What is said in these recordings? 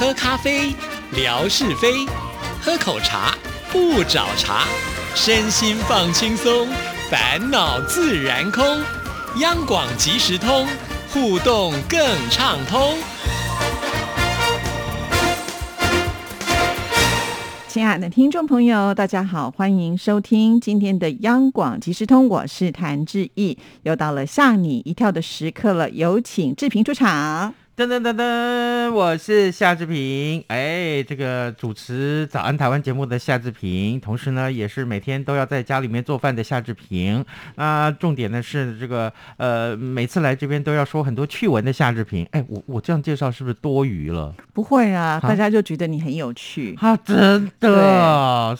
喝咖啡，聊是非；喝口茶，不找茬。身心放轻松，烦恼自然空。央广即时通，互动更畅通。亲爱的听众朋友，大家好，欢迎收听今天的央广即时通，我是谭志毅。又到了吓你一跳的时刻了，有请志平出场。噔噔噔噔，我是夏志平，哎，这个主持《早安台湾》节目的夏志平，同时呢，也是每天都要在家里面做饭的夏志平。啊，重点呢是这个，呃，每次来这边都要说很多趣闻的夏志平。哎，我我这样介绍是不是多余了？不会啊，大家就觉得你很有趣。啊，真的，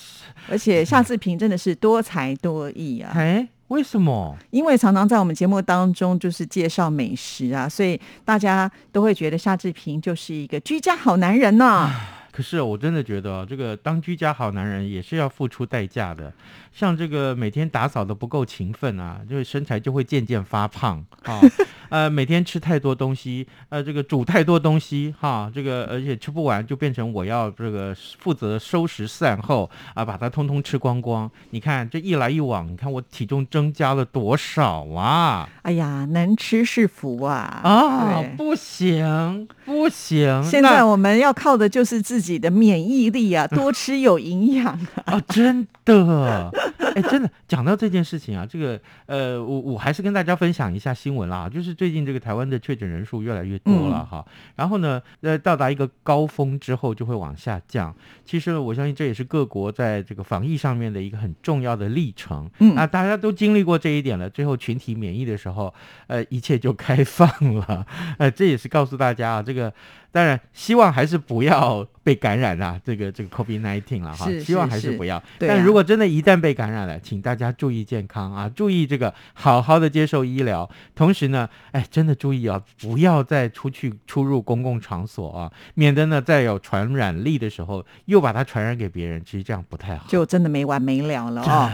而且夏志平真的是多才多艺啊。哎。为什么？因为常常在我们节目当中就是介绍美食啊，所以大家都会觉得夏志平就是一个居家好男人呢。可是我真的觉得，这个当居家好男人也是要付出代价的。像这个每天打扫的不够勤奋啊，就是身材就会渐渐发胖啊。呃，每天吃太多东西，呃，这个煮太多东西哈，这个而且吃不完就变成我要这个负责收拾善后啊，把它通通吃光光。你看这一来一往，你看我体重增加了多少啊？哎呀，能吃是福啊！啊，不行不行，现在我们要靠的就是自己的免疫力啊，多吃有营养啊，真的。哎，真的讲到这件事情啊，这个呃，我我还是跟大家分享一下新闻啦，就是最近这个台湾的确诊人数越来越多了哈，然后呢，呃，到达一个高峰之后就会往下降。其实我相信这也是各国在这个防疫上面的一个很重要的历程。嗯啊，大家都经历过这一点了，最后群体免疫的时候，呃，一切就开放了。呃，这也是告诉大家啊，这个。当然，希望还是不要被感染啊，这个这个 COVID nineteen 了哈，希望还是不要。但如果真的一旦被感染了，请大家注意健康啊，注意这个好好的接受医疗。同时呢，哎，真的注意啊，不要再出去出入公共场所啊，免得呢在有传染力的时候又把它传染给别人，其实这样不太好，就真的没完没了了哦。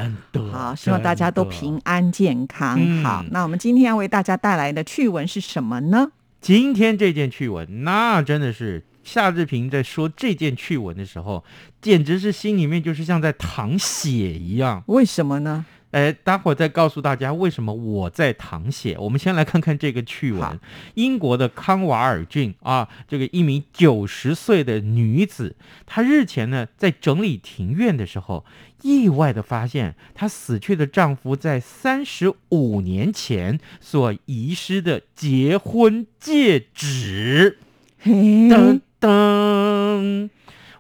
好，希望大家都平安健康。好，那我们今天要为大家带来的趣闻是什么呢？今天这件趣闻，那真的是夏志平在说这件趣闻的时候，简直是心里面就是像在淌血一样。为什么呢？哎，待会儿再告诉大家为什么我在淌血。我们先来看看这个趣闻：英国的康瓦尔郡啊，这个一名九十岁的女子，她日前呢在整理庭院的时候。意外的发现，她死去的丈夫在三十五年前所遗失的结婚戒指。噔噔，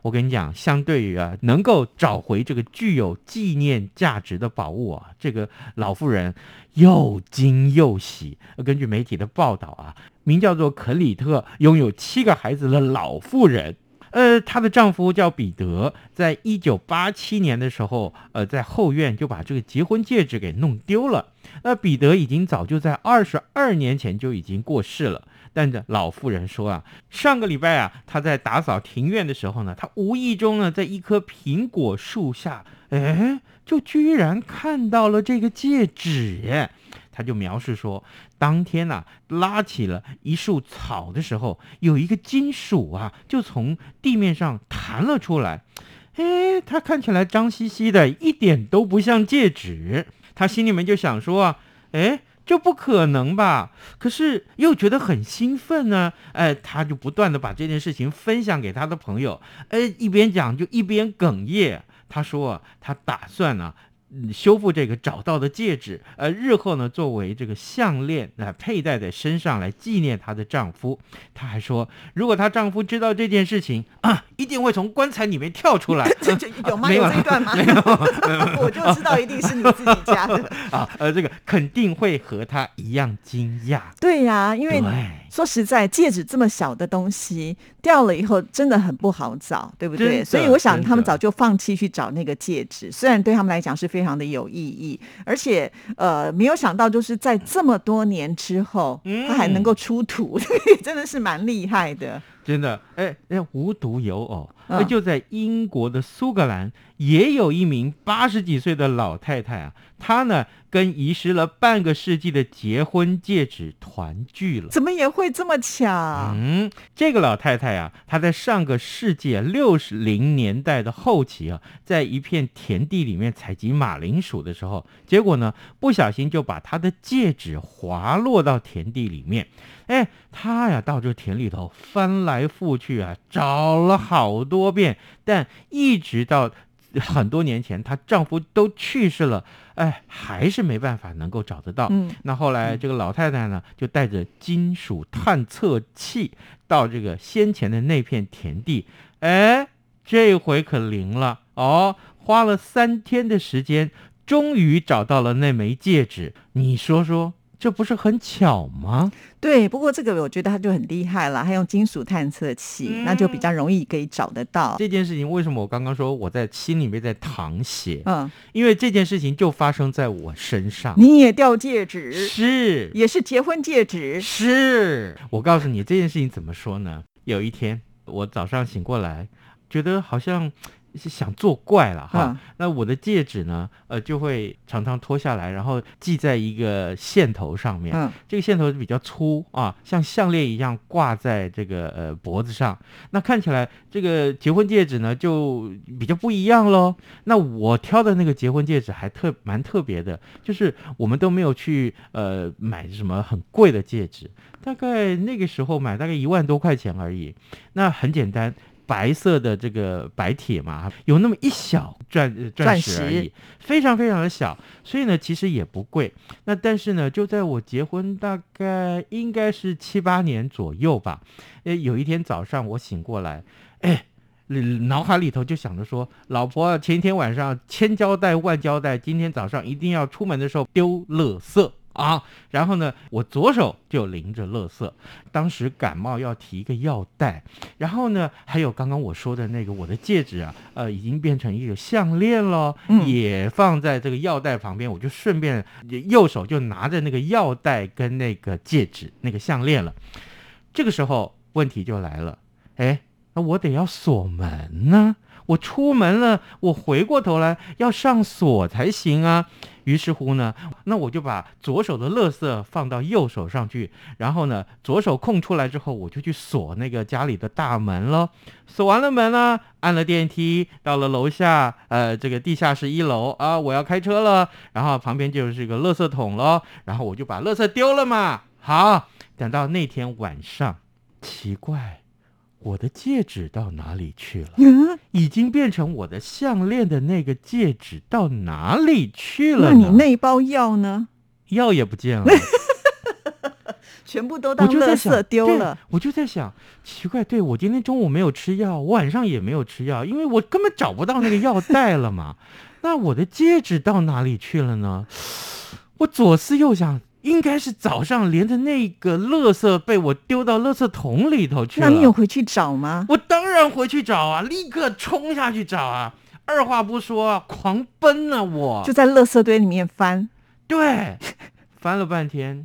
我跟你讲，相对于啊，能够找回这个具有纪念价值的宝物啊，这个老妇人又惊又喜。根据媒体的报道啊，名叫做肯里特，拥有七个孩子的老妇人。呃，她的丈夫叫彼得，在一九八七年的时候，呃，在后院就把这个结婚戒指给弄丢了。那彼得已经早就在二十二年前就已经过世了。但这老妇人说啊，上个礼拜啊，她在打扫庭院的时候呢，她无意中呢，在一棵苹果树下，哎，就居然看到了这个戒指。她就描述说，当天呐，拉起了一束草的时候，有一个金属啊，就从地面上弹了出来。哎，它看起来脏兮兮的，一点都不像戒指。她心里面就想说啊，哎，这不可能吧？可是又觉得很兴奋呢。哎，他就不断的把这件事情分享给他的朋友。哎，一边讲就一边哽咽。他说，他打算呢。修复这个找到的戒指，呃，日后呢作为这个项链来佩戴在身上来纪念她的丈夫。她还说，如果她丈夫知道这件事情啊，一定会从棺材里面跳出来。有吗？有这段吗？没有，我就知道一定是你自己家的 啊。呃，这个肯定会和他一样惊讶。对呀，因为说实在，戒指这么小的东西掉了以后真的很不好找，对不对？所以我想他们早就放弃去找那个戒指，虽然对他们来讲是。非常的有意义，而且呃，没有想到就是在这么多年之后，它还能够出土，真的是蛮厉害的。真的，哎那，无独有偶，那就在英国的苏格兰，也有一名八十几岁的老太太啊，她呢跟遗失了半个世纪的结婚戒指团聚了。怎么也会这么巧？嗯，这个老太太啊，她在上个世纪六十零年代的后期啊，在一片田地里面采集马铃薯的时候，结果呢，不小心就把她的戒指滑落到田地里面。哎，她呀，到这田里头翻来覆去啊，找了好多遍，但一直到很多年前，她丈夫都去世了，哎，还是没办法能够找得到。嗯，那后来这个老太太呢，就带着金属探测器到这个先前的那片田地，哎，这回可灵了哦，花了三天的时间，终于找到了那枚戒指。你说说。这不是很巧吗？对，不过这个我觉得他就很厉害了，他用金属探测器，那就比较容易可以找得到这件事情。为什么我刚刚说我在心里面在淌血？嗯，因为这件事情就发生在我身上。你也掉戒指？是，也是结婚戒指？是。我告诉你这件事情怎么说呢？有一天我早上醒过来，觉得好像。是想作怪了哈，那我的戒指呢？呃，就会常常脱下来，然后系在一个线头上面。嗯，这个线头比较粗啊，像项链一样挂在这个呃脖子上。那看起来这个结婚戒指呢，就比较不一样喽。那我挑的那个结婚戒指还特蛮特别的，就是我们都没有去呃买什么很贵的戒指，大概那个时候买大概一万多块钱而已。那很简单。白色的这个白铁嘛，有那么一小钻钻石而已，非常非常的小，所以呢，其实也不贵。那但是呢，就在我结婚大概应该是七八年左右吧，诶，有一天早上我醒过来，哎，脑海里头就想着说，老婆前一天晚上千交代万交代，今天早上一定要出门的时候丢垃圾。啊，然后呢，我左手就拎着乐色，当时感冒要提一个药袋，然后呢，还有刚刚我说的那个我的戒指啊，呃，已经变成一个项链了，也放在这个药袋旁边，我就顺便右手就拿着那个药袋跟那个戒指、那个项链了。这个时候问题就来了，哎，那我得要锁门呢，我出门了，我回过头来要上锁才行啊。于是乎呢，那我就把左手的乐色放到右手上去，然后呢，左手空出来之后，我就去锁那个家里的大门了。锁完了门呢，按了电梯，到了楼下，呃，这个地下室一楼啊，我要开车了。然后旁边就是一个乐色桶了，然后我就把乐色丢了嘛。好，等到那天晚上，奇怪。我的戒指到哪里去了？已经变成我的项链的那个戒指到哪里去了？那你那包药呢？药也不见了，全部都当垃圾丢了。我就在想，奇怪，对我今天中午没有吃药，我晚上也没有吃药，因为我根本找不到那个药袋了嘛。那我的戒指到哪里去了呢？我左思右想。应该是早上连着那个垃圾被我丢到垃圾桶里头去了。那你有回去找吗？我当然回去找啊，立刻冲下去找啊，二话不说，狂奔啊！我就在垃圾堆里面翻，对，翻了半天，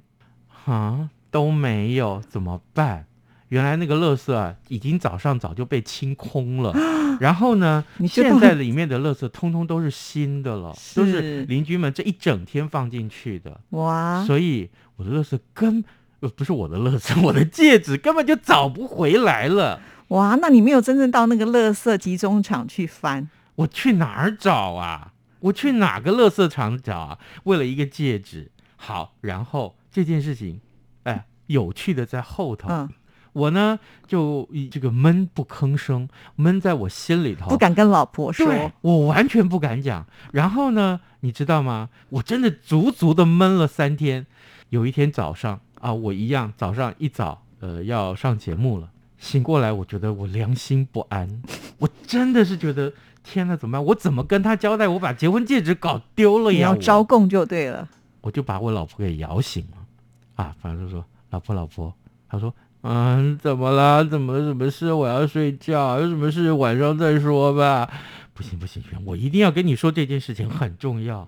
啊，都没有，怎么办？原来那个垃圾啊，已经早上早就被清空了。然后呢，现在里面的垃圾通通都是新的了，都是邻居们这一整天放进去的。哇！所以我的垃圾根呃不是我的垃圾，我的戒指根本就找不回来了。哇！那你没有真正到那个垃圾集中场去翻？我去哪儿找啊？我去哪个垃圾场找啊？为了一个戒指。好，然后这件事情，哎，有趣的在后头。嗯。我呢，就这个闷不吭声，闷在我心里头，不敢跟老婆说，我完全不敢讲。然后呢，你知道吗？我真的足足的闷了三天。有一天早上啊，我一样早上一早，呃，要上节目了，醒过来，我觉得我良心不安，我真的是觉得天哪，怎么办？我怎么跟他交代？我把结婚戒指搞丢了呀！你要招供就对了。我就把我老婆给摇醒了，啊，反正就说老婆老婆，他说。嗯，怎么了？怎么什么事？我要睡觉，有什么事晚上再说吧。不行不行，我一定要跟你说这件事情很重要。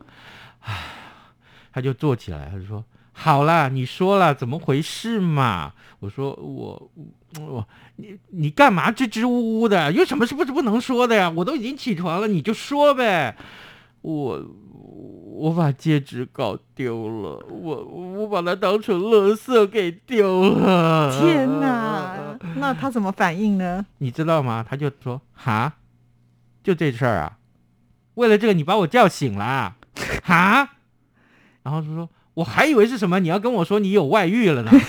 唉，他就坐起来，他就说：“好啦，你说了怎么回事嘛？我说我我你你干嘛支支吾吾的？有什么是不是不能说的呀？我都已经起床了，你就说呗。我我把戒指搞丢了，我我把它当成垃圾给丢了。天哪！那他怎么反应呢？你知道吗？他就说哈，就这事儿啊。为了这个，你把我叫醒了，哈？然后就说。我还以为是什么？你要跟我说你有外遇了呢？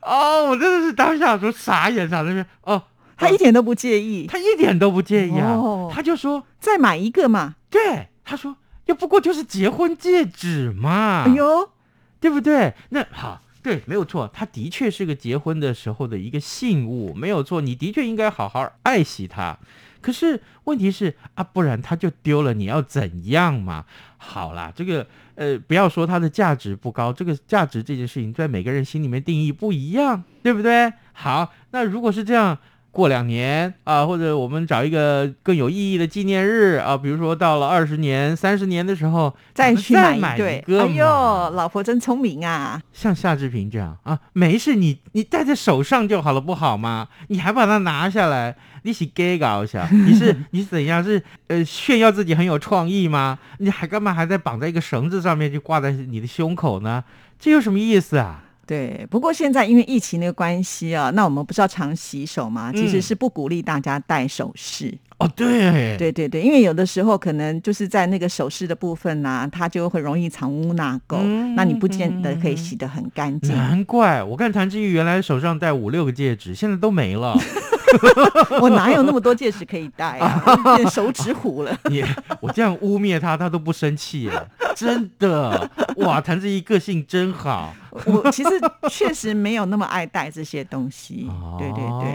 哦，我真的是当下说傻眼傻那边哦，他一点都不介意，他一点都不介意啊，他就说再买一个嘛。对，他说又不过就是结婚戒指嘛。哎呦，对不对？那好，对，没有错，他的确是个结婚的时候的一个信物，没有错，你的确应该好好爱惜它。可是问题是啊，不然他就丢了，你要怎样嘛？好啦，这个呃，不要说它的价值不高，这个价值这件事情在每个人心里面定义不一样，对不对？好，那如果是这样。过两年啊，或者我们找一个更有意义的纪念日啊，比如说到了二十年、三十年的时候，再去买一个。哎呦，老婆真聪明啊！像夏志平这样啊，没事，你你戴在手上就好了，不好吗？你还把它拿下来，你是 gay 搞一下？你是 你怎样？是呃炫耀自己很有创意吗？你还干嘛还在绑在一个绳子上面就挂在你的胸口呢？这有什么意思啊？对，不过现在因为疫情的关系啊，那我们不是要常洗手吗？其实是不鼓励大家戴首饰。哦，对，对对对，因为有的时候可能就是在那个首饰的部分呢，它就会容易藏污纳垢，那你不见得可以洗得很干净。难怪我看谭志毅原来手上戴五六个戒指，现在都没了。我哪有那么多戒指可以戴啊？变手指虎了。你我这样污蔑他，他都不生气了，真的哇！谭志毅个性真好。我其实确实没有那么爱戴这些东西。对对对，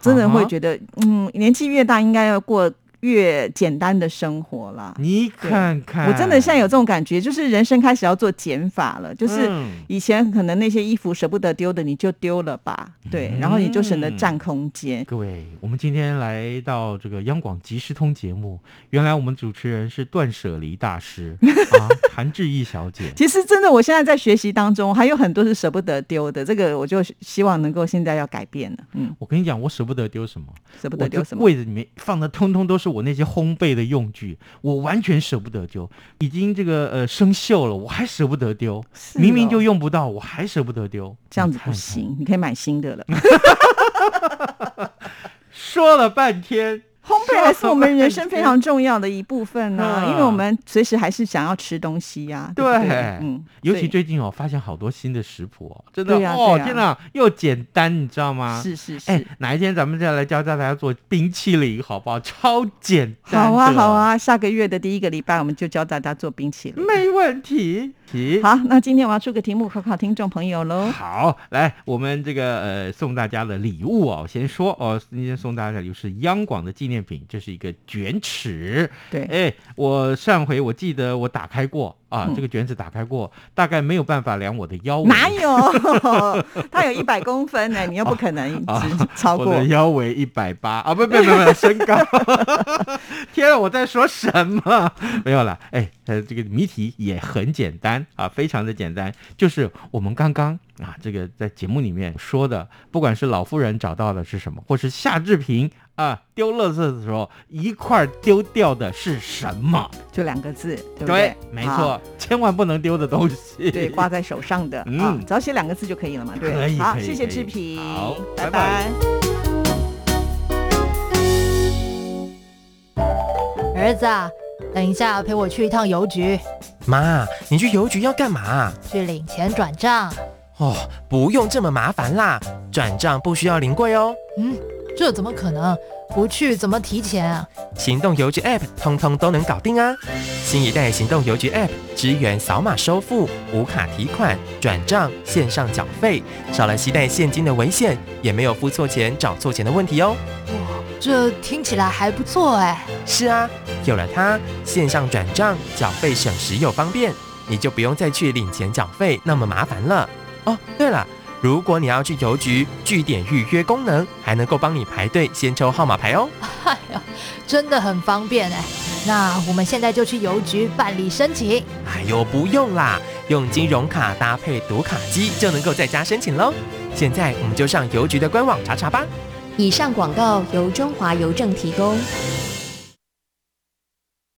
真的会觉得，嗯，年纪越大，应该要过。越简单的生活啦，你看看，我真的现在有这种感觉，就是人生开始要做减法了。就是以前可能那些衣服舍不得丢的，你就丢了吧，对，然后你就省得占空间。各位，我们今天来到这个央广即时通节目，原来我们主持人是断舍离大师 啊，韩志毅小姐。其实真的，我现在在学习当中，还有很多是舍不得丢的，这个我就希望能够现在要改变了。嗯，我跟你讲，我舍不得丢什么，舍不得丢什么，柜子里面放的通通都是。我那些烘焙的用具，我完全舍不得丢，已经这个呃生锈了，我还舍不得丢。明明就用不到，我还舍不得丢，这样子不行，你可以买新的了。说了半天。还是我们人生 非常重要的一部分呢，因为我们随时还是想要吃东西呀。对，嗯，尤其最近哦，发现好多新的食谱哦，真的哦，天哪，又简单，你知道吗？是是是。哎，哪一天咱们再来教教大家做冰淇淋，好不好？超简单。好啊好啊，下个月的第一个礼拜，我们就教大家做冰淇淋。没问题。好，那今天我要出个题目考考听众朋友喽。好，来，我们这个呃送大家的礼物哦，先说哦，今天送大家的就是央广的纪念品，这是一个卷尺。对，哎，我上回我记得我打开过。啊，这个卷子打开过，大概没有办法量我的腰围。哪有？它有一百公分呢，你又不可能超过。我的腰围一百八啊，不不不不，身高。天啊，我在说什么？没有了。哎，呃，这个谜题也很简单啊，非常的简单，就是我们刚刚啊，这个在节目里面说的，不管是老妇人找到的是什么，或是夏志平。啊，丢垃圾的时候一块丢掉的是什么？就两个字，对不对？没错，千万不能丢的东西。对，挂在手上的，嗯，只要写两个字就可以了嘛。对，可以。好，谢谢志平，好，拜拜。儿子，啊，等一下陪我去一趟邮局。妈，你去邮局要干嘛？去领钱转账。哦，不用这么麻烦啦，转账不需要临柜哦。嗯。这怎么可能？不去怎么提钱啊？行动邮局 App 通通都能搞定啊！新一代行动邮局 App 支援扫码收付、无卡提款、转账、线上缴费，少了携带现金的危险，也没有付错钱、找错钱的问题哦。哇，这听起来还不错哎。是啊，有了它，线上转账缴费省时又方便，你就不用再去领钱缴费那么麻烦了。哦，对了。如果你要去邮局，据点预约功能还能够帮你排队先抽号码牌哦。哎呀，真的很方便哎。那我们现在就去邮局办理申请。哎呦，不用啦，用金融卡搭配读卡机就能够在家申请喽。现在我们就上邮局的官网查查吧。以上广告由中华邮政提供。